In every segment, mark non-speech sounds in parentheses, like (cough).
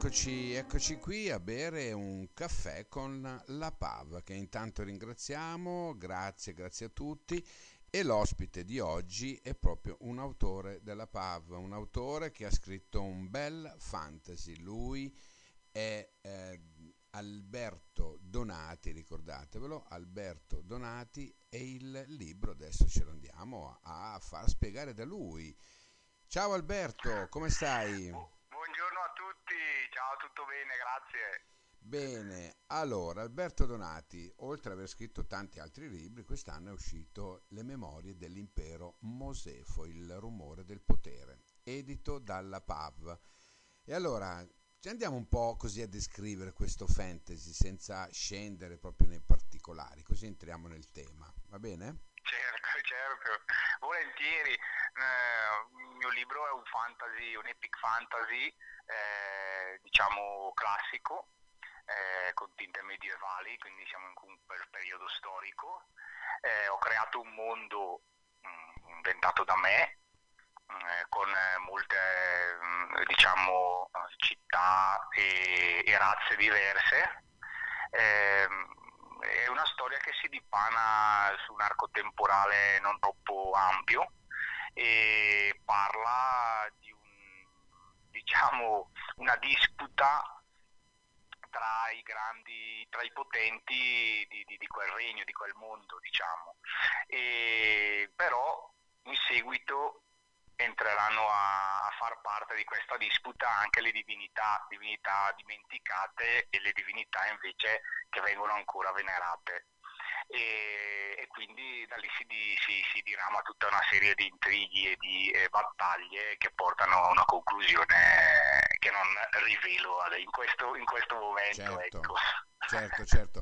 Eccoci, eccoci qui a bere un caffè con la PAV che intanto ringraziamo, grazie, grazie a tutti e l'ospite di oggi è proprio un autore della PAV, un autore che ha scritto un bel fantasy, lui è eh, Alberto Donati, ricordatevelo, Alberto Donati e il libro adesso ce lo andiamo a, a far spiegare da lui. Ciao Alberto, come stai? Buongiorno a tutti, ciao, tutto bene, grazie. Bene, allora Alberto Donati, oltre ad aver scritto tanti altri libri, quest'anno è uscito Le memorie dell'impero Mosefo, il rumore del potere, edito dalla PAV. E allora andiamo un po' così a descrivere questo fantasy senza scendere proprio nei particolari, così entriamo nel tema, va bene? Certo, (laughs) certo, volentieri. Eh, il mio libro è un fantasy, un epic fantasy, eh, diciamo classico, eh, con tinte medievali, quindi siamo in un periodo storico. Eh, ho creato un mondo mh, mm, inventato da me, mh, mm, con molte mh, mm, diciamo, città e, e, razze diverse. Ehm, è una storia che si dipana su un arco temporale non troppo ampio e parla di diciamo, una disputa tra i grandi, tra i potenti di, di, di quel regno, di quel mondo, diciamo. E, però in seguito entreranno a, a, far parte di questa disputa anche le divinità, divinità dimenticate e le divinità invece che vengono ancora venerate. E, e quindi da lì si, si, si, dirama tutta una serie di intrighi e di eh, battaglie che portano a una conclusione che non rivelo in questo, in questo momento. Certo, ecco. certo, certo.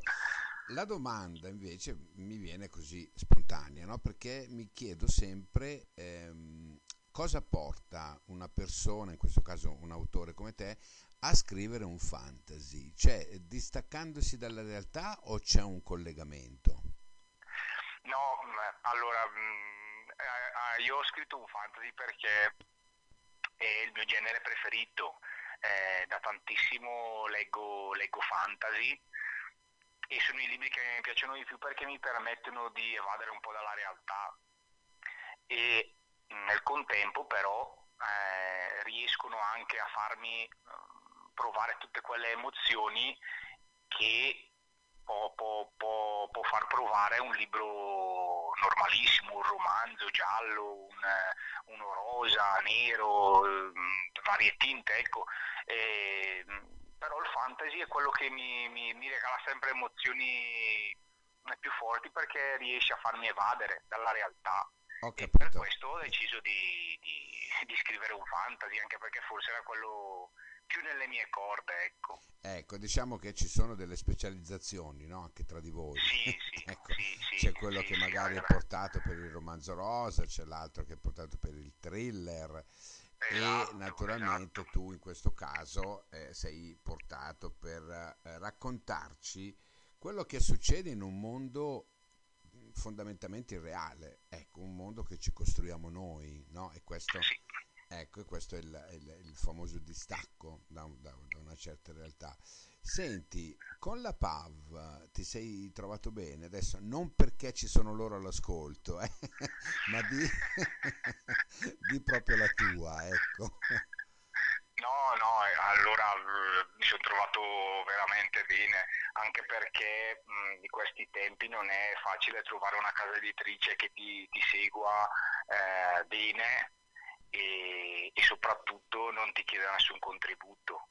La domanda invece mi viene così spontanea, no? perché mi chiedo sempre ehm, cosa porta una persona, in questo caso un autore come te, a scrivere un fantasy? Cioè, distaccandosi dalla realtà o c'è un collegamento? No, allora, eh, io ho scritto un fantasy perché è il mio genere preferito. Eh, da tantissimo leggo, leggo fantasy e sono i libri che mi piacciono di più perché mi permettono di evadere un po' dalla realtà e nel contempo però eh, riescono anche a farmi eh, provare tutte quelle emozioni che può, può, può, può, far provare un libro normalissimo, un romanzo giallo, un, uno rosa, nero, mm, varie tinte, ecco. E, però il fantasy è quello che mi, mi, mi regala sempre emozioni più forti perché riesce a farmi evadere dalla realtà e per questo ho deciso di, di, di, scrivere un fantasy, anche perché forse era quello più nelle mie corde, ecco. Ecco, diciamo che ci sono delle specializzazioni, no? Anche tra di voi. Sì, (laughs) sì, ecco, sì, c'è quello che magari è portato per il romanzo rosa, c'è l'altro che è portato per il thriller. Esatto, e naturalmente esatto. tu in questo caso eh, sei portato per eh, raccontarci quello che succede in un mondo fondamentalmente irreale, ecco, un mondo che ci costruiamo noi, no? E questo, ecco, questo è il, il, il famoso distacco da, da, da, una certa realtà. Senti, con la PAV ti sei trovato bene, adesso non perché ci sono loro all'ascolto, eh? (laughs) ma di, (laughs) di proprio la tua, ecco. No, no, allora mi sono trovato veramente bene, anche perché mh, di questi tempi non è facile trovare una casa editrice che ti, ti segua eh, bene e, e, soprattutto non ti chieda nessun contributo,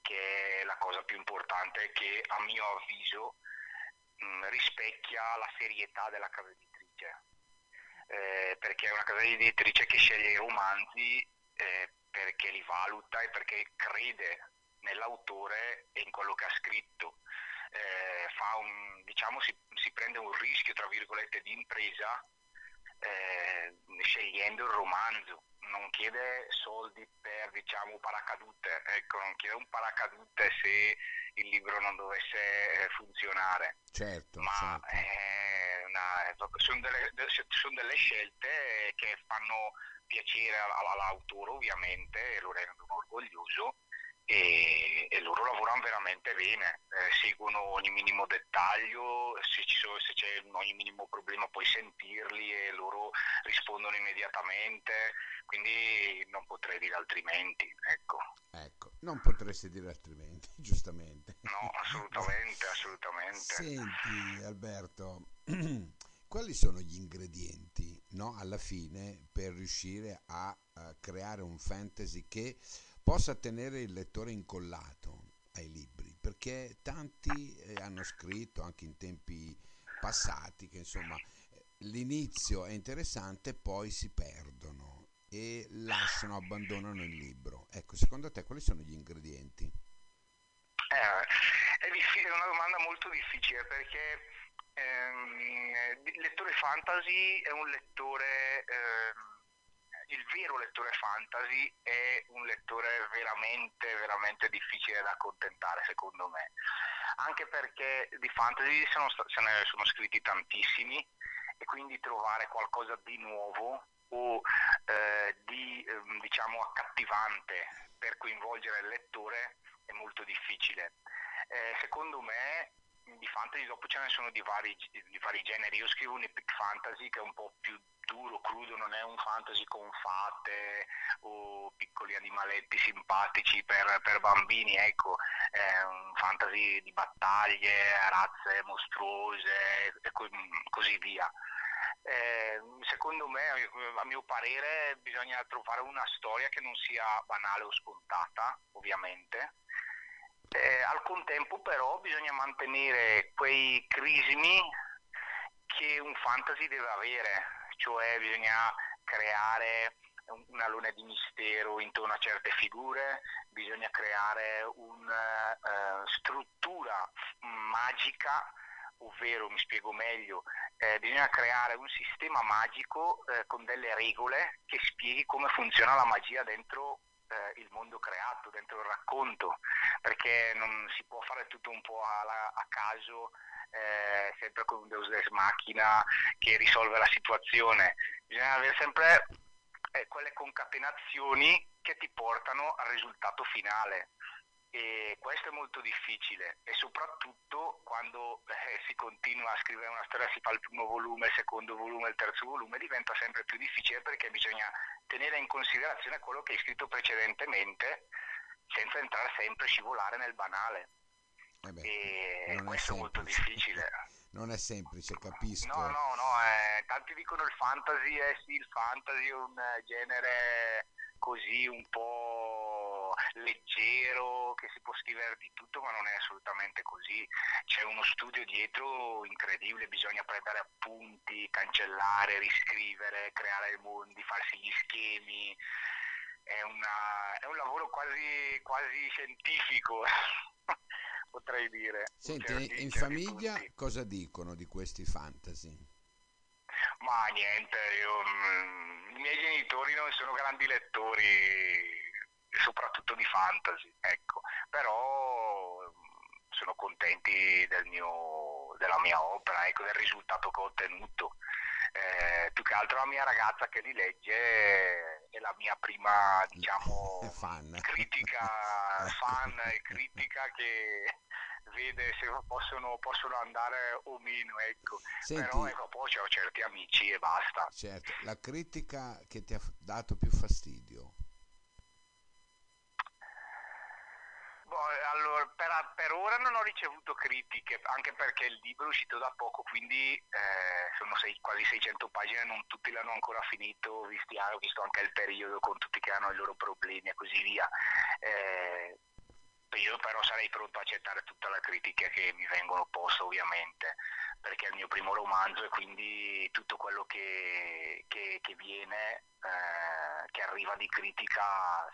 che è la cosa più importante che a mio avviso mh, rispecchia la serietà della casa editrice. Eh, perché è una casa editrice che sceglie i romanzi eh, perché li valuta e perché crede nell'autore e in quello che ha scritto. Eh, un, diciamo, si, si, prende un rischio, tra virgolette, di impresa eh, scegliendo il romanzo. Non chiede soldi per diciamo, paracadute, ecco, non chiede un paracadute se il libro non dovesse eh, funzionare. Certo, ma certo. Una, sono, delle, sono delle scelte che fanno piacere all'autore ovviamente e lo rendono orgoglioso e, e lavorano veramente bene, eh, seguono ogni minimo dettaglio, se, sono, se, c'è ogni minimo problema puoi sentirli e loro rispondono immediatamente, quindi non potrei dire altrimenti. Ecco. ecco, non potresti dire altrimenti, (laughs) giustamente. No, assolutamente, (laughs) assolutamente. Senti Alberto, (clears throat) quali sono gli ingredienti no, alla fine per riuscire a, a creare un fantasy che possa tenere il lettore incollato ai libri, perché tanti eh, hanno scritto anche in tempi passati che insomma l'inizio è interessante, poi si perdono e lasciano, abbandonano il libro. Ecco, secondo te quali sono gli ingredienti? Eh, è, difficile, è una domanda molto difficile perché ehm, il lettore fantasy è un lettore... Ehm, il vero lettore fantasy è un lettore veramente, veramente difficile da accontentare, secondo me. Anche perché di fantasy sono, se ne sono scritti tantissimi e quindi trovare qualcosa di nuovo o eh, di eh, diciamo accattivante per coinvolgere il lettore è molto difficile. Eh, secondo me di fantasy dopo ce ne sono di vari, di vari generi. Io scrivo un epic fantasy che è un po' più duro, crudo, non è un fantasy con fate o piccoli animaletti simpatici per, per bambini, ecco, è un fantasy di battaglie, razze mostruose e così via. Eh, secondo me, a mio parere, bisogna trovare una storia che non sia banale o scontata, ovviamente. Eh, al contempo però bisogna mantenere quei crismi che un fantasy deve avere, cioè bisogna creare una luna di mistero intorno a certe figure, bisogna creare una uh, eh, struttura magica, ovvero, mi spiego meglio, eh, bisogna creare un sistema magico eh, con delle regole che spieghi come funziona la magia dentro eh, il mondo creato, dentro il racconto, perché non si può fare tutto un po' a, a caso eh, sempre con un Deus Ex Machina che risolve la situazione. Bisogna avere sempre eh, quelle concatenazioni che ti portano al risultato finale. E questo è molto difficile e soprattutto quando eh, si continua a scrivere una storia, si fa il primo volume, il secondo volume, il terzo volume, diventa sempre più difficile perché bisogna tenere in considerazione quello che hai scritto precedentemente senza entrare sempre a scivolare nel banale. Eh beh, e questo è, è molto difficile. (laughs) Non è semplice, capisco. No, no, no, eh, tanti dicono il fantasy, eh sì, il fantasy è un genere così un po' leggero, che si può scrivere di tutto, ma non è assolutamente così. C'è uno studio dietro incredibile, bisogna prendere appunti, cancellare, riscrivere, creare mondi, farsi gli schemi. È, una, è un lavoro quasi, quasi scientifico. (laughs) potrei dire. Senti, in, in famiglia punti. cosa dicono di questi fantasy? Ma niente, io, mm, i miei genitori non sono grandi lettori, soprattutto di fantasy, ecco, però mm, sono contenti del mio, della mia opera, ecco, del risultato che ho ottenuto. Eh, più che altro la mia ragazza che li legge è la mia prima diciamo (laughs) fan. critica fan e critica che vede se possono, possono andare o meno, ecco. Senti, però ecco, poi ho certi amici e basta. Certo, la critica che ti ha dato più fastidio? Allora, per, per, ora non ho ricevuto critiche, anche perché il libro è uscito da poco, quindi eh, sono sei, quasi 600 pagine, non tutti l'hanno ancora finito, visti, ho visto anche il periodo con tutti che hanno i loro problemi e così via. Eh, io però sarei pronto a accettare tutte le critiche che mi vengono poste ovviamente, perché è il mio primo romanzo e quindi tutto quello che, che, che viene, eh, che arriva di critica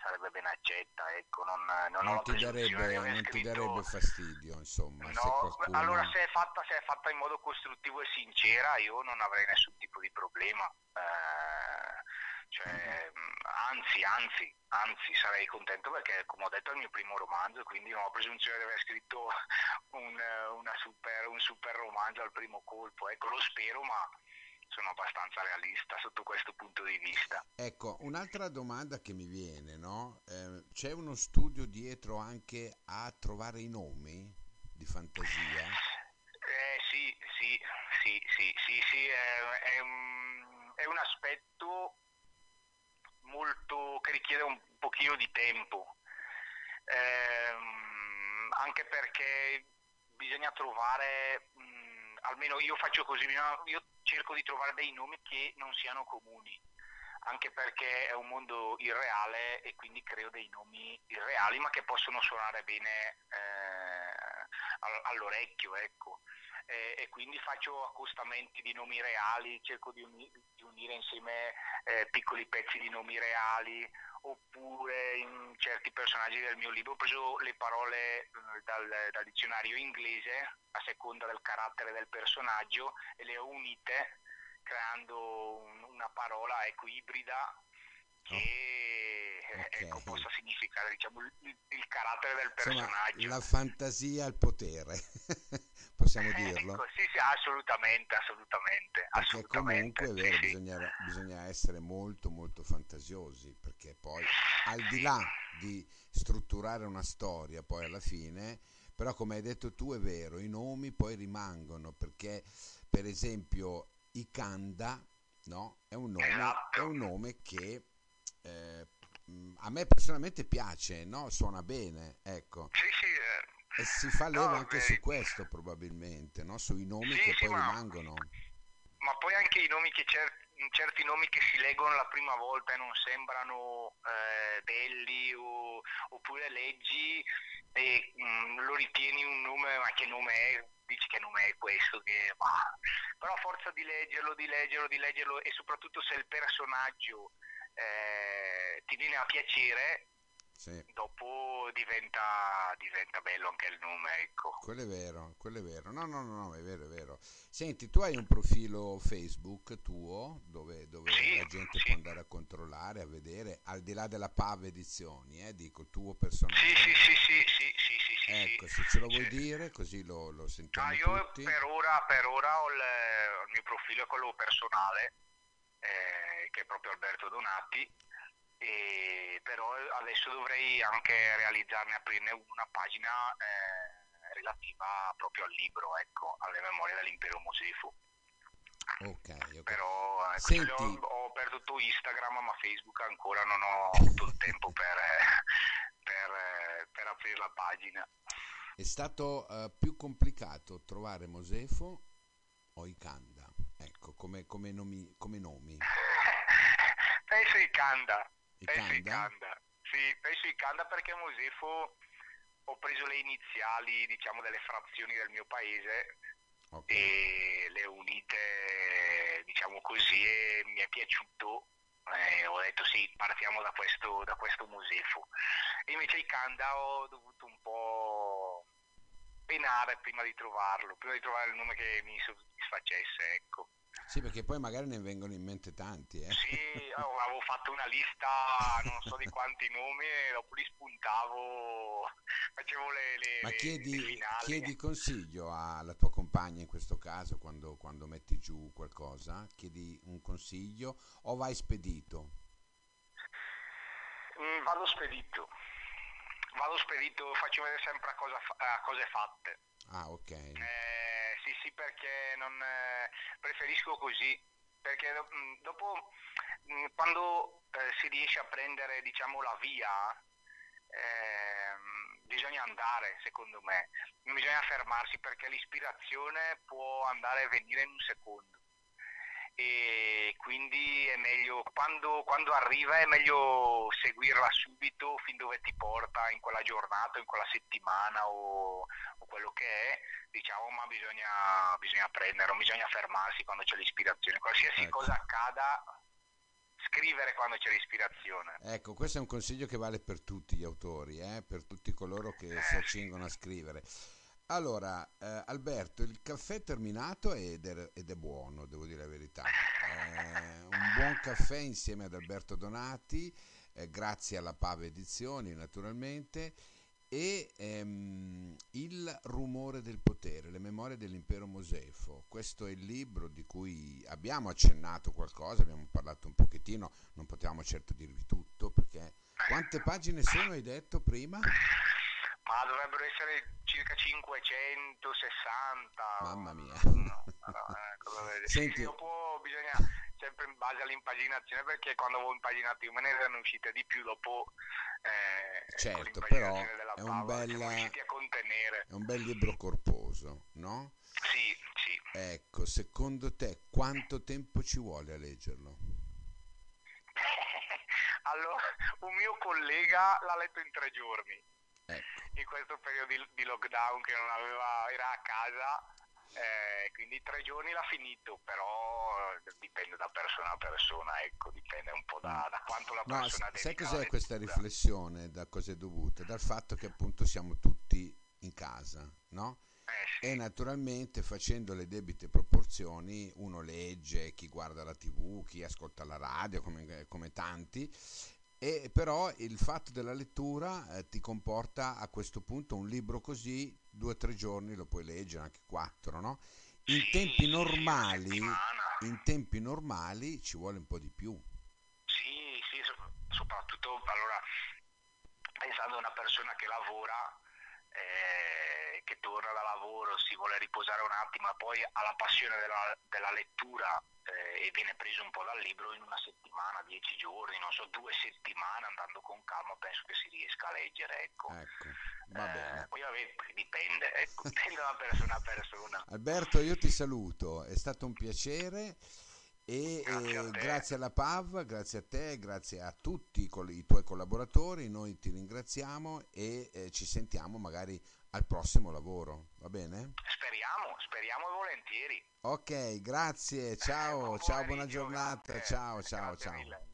sarebbe ben accetta. Ecco, non, non, non, ti darebbe, non ti, darebbe, fastiglio, insomma. No, se qualcuno... allora se è, fatta, se è, fatta, in modo costruttivo e sincera io non avrei nessun tipo di problema. Eh, cioè, mm-hmm. anzi, anzi, anzi sarei contento perché come ho detto è il mio primo romanzo quindi non ho presunzione di aver scritto (laughs) un, super, un super romanzo al primo colpo ecco lo spero ma sono abbastanza realista sotto questo punto di vista ecco un'altra domanda che mi viene no? Eh, c'è uno studio dietro anche a trovare i nomi di fantasia? Eh, sì, sì, sì, sì, sì, sì è, è, un, è un aspetto molto che richiede un pochino di tempo, eh, anche perché bisogna trovare, mh, almeno io faccio così, io cerco di trovare dei nomi che non siano comuni anche perché è un mondo irreale e quindi creo dei nomi irreali ma che possono suonare bene eh, all'orecchio ecco. e, e, quindi faccio accostamenti di nomi reali cerco di, uni, di unire insieme eh, piccoli pezzi di nomi reali oppure in certi personaggi del mio libro ho preso le parole eh, dal, dal dizionario inglese a seconda del carattere del personaggio e le ho unite creando un, una parola ecco, ibrida che oh. okay. ecco, possa significare diciamo, il, il, carattere del personaggio. Insomma, la fantasia al potere, (laughs) possiamo eh, dirlo. Ecco, sì, sì, assolutamente, assolutamente. Perché assolutamente, comunque è vero, sì, bisogna, bisogna essere molto molto fantasiosi, perché poi al di là di strutturare una storia poi alla fine, però come hai detto tu è vero, i nomi poi rimangono, perché per esempio Ikanda no? è, un nome, esatto. è un nome che eh, a me personalmente piace, no? suona bene, ecco. Sì, sì, eh. E si fa leva no, anche su questo probabilmente, no? sui nomi sì, che sì, poi ma, rimangono. Ma poi anche i nomi che certi certi nomi che si leggono la prima volta e non sembrano eh, belli o, oppure leggi e mh, mm, lo ritieni un nome ma che nome è dici che nome è questo, che, bah. però a forza di leggerlo, di leggerlo, di leggerlo e soprattutto se il personaggio eh, ti viene a piacere, sì. dopo diventa, diventa, bello anche il nome, ecco. Quello è vero, quello è vero. No, no, no, no, è vero, è vero. Senti, tu hai un profilo Facebook tuo dove, dove sì, la gente sì. può andare a controllare, a vedere, al di là della PAV Edizioni, eh, dico, tuo personale. Sì, sì, sì, sì, sì, sì, sì, sì Ecco, se ce lo vuoi dire, così lo, lo sentiamo ah, io tutti. Per ora, per ora ho il, il mio profilo è quello personale, eh, che è proprio Alberto Donati, e però adesso dovrei anche realizzarne, aprirne una pagina eh, relativa proprio al libro, ecco, alle memorie dell'impero Mosefo. Okay, ok, Però ecco, Senti... ho, ho aperto tutto Instagram, ma Facebook ancora non ho (laughs) avuto il tempo per, per, per, aprire la pagina. È stato uh, più complicato trovare Mosefo o Icanda? Ecco, come, come nomi. Come nomi. (laughs) Penso Icanda. Penso Icanda. Sì, penso Icanda perché Mosefo ho preso le iniziali, diciamo, delle frazioni del mio paese okay. e le unite, diciamo così, e mi è piaciuto. Eh, ho detto sì, partiamo da questo, da questo Mosefo. Invece Icanda ho dovuto un po' penare prima di trovarlo, prima di trovare il nome che mi soddisfacesse, ecco. Sì, perché poi magari ne vengono in mente tanti. Eh? Sì, avevo fatto una lista, non so di quanti nomi, e dopo li spuntavo, facevo le, le Ma chiedi, le chiedi, consiglio alla tua compagna in questo caso, quando, quando metti giù qualcosa? Chiedi un consiglio o vai spedito? Mm, vado spedito. Vado spedito, faccio vedere sempre a, cosa, a cose fatte. Ah, ok. Eh, sì, sì, perché non, eh, preferisco così, perché mm, dopo mm, quando eh, si riesce a prendere diciamo, la via, ehm, bisogna andare, secondo me, non bisogna fermarsi perché l'ispirazione può andare e venire in un secondo e quindi è meglio quando, quando, arriva è meglio seguirla subito fin dove ti porta in quella giornata, in quella settimana o, o quello che è, diciamo, ma bisogna, bisogna prendere, non bisogna fermarsi quando c'è l'ispirazione, qualsiasi ecco. cosa accada scrivere quando c'è l'ispirazione. Ecco, questo è un consiglio che vale per tutti gli autori, eh? per tutti coloro che eh, si accingono a scrivere. Allora, eh, Alberto, il caffè è terminato ed è, ed è, buono, devo dire la verità. Eh, un buon caffè insieme ad Alberto Donati, eh, grazie alla Pave Edizioni naturalmente, e ehm, Il rumore del potere, le memorie dell'impero Mosefo. Questo è il libro di cui abbiamo accennato qualcosa, abbiamo parlato un pochettino, non potevamo certo dirvi tutto perché Quante pagine sono, hai detto prima? Ma dovrebbero essere circa 560. Mamma mia. No, no, eh? (laughs) Senti- Sì, dopo bisogna sempre in base all'impaginazione perché quando avevo impaginato io me ne erano uscite di più dopo eh, Certo, però della è un Paola, bel- siamo riusciti a contenere. È un bel libro corposo, no? Sì, sì. Ecco, secondo te quanto tempo ci vuole a leggerlo? (laughs) allora, un mio collega l'ha letto in tre giorni. Ecco, in questo periodo di, di lockdown che non aveva, era a casa, eh, quindi tre giorni l'ha finito, però dipende da persona a persona, ecco, dipende un po' da, da quanto la no, persona s- sai cos'è questa riflessione? Da cosa è dovuta? Dal fatto che appunto siamo tutti in casa, no? Eh, sì. E naturalmente facendo le debite proporzioni uno legge, chi guarda la tv, chi ascolta la radio come, come tanti, e però il fatto della lettura eh, ti comporta a questo punto un libro così, due o tre giorni lo puoi leggere, anche quattro, no? In Sì, tempi normali, in tempi normali ci vuole un po' di più. Sì, sì, so- soprattutto allora pensando a una persona che lavora, eh, che torna da lavoro, si vuole riposare un attimo poi ha la passione della, della lettura eh, e viene preso un po' dal libro in una settimana, dieci giorni, non so, due settimane andando con calma, penso che si riesca a leggere, ecco. Ecco, va Eh, bene. poi dipende, ecco, (laughs) dipende da persona a persona. Alberto, io ti saluto, è stato un piacere e Grazie eh, grazie alla PAV, grazie a te, grazie a tutti i tuoi collaboratori, noi ti ringraziamo e eh, ci sentiamo magari al prossimo lavoro, va bene? Speriamo, speriamo volentieri. Ok, grazie, ciao, Buon ciao, buona pomeriggio, giornata, ciao, ciao, ciao. mille.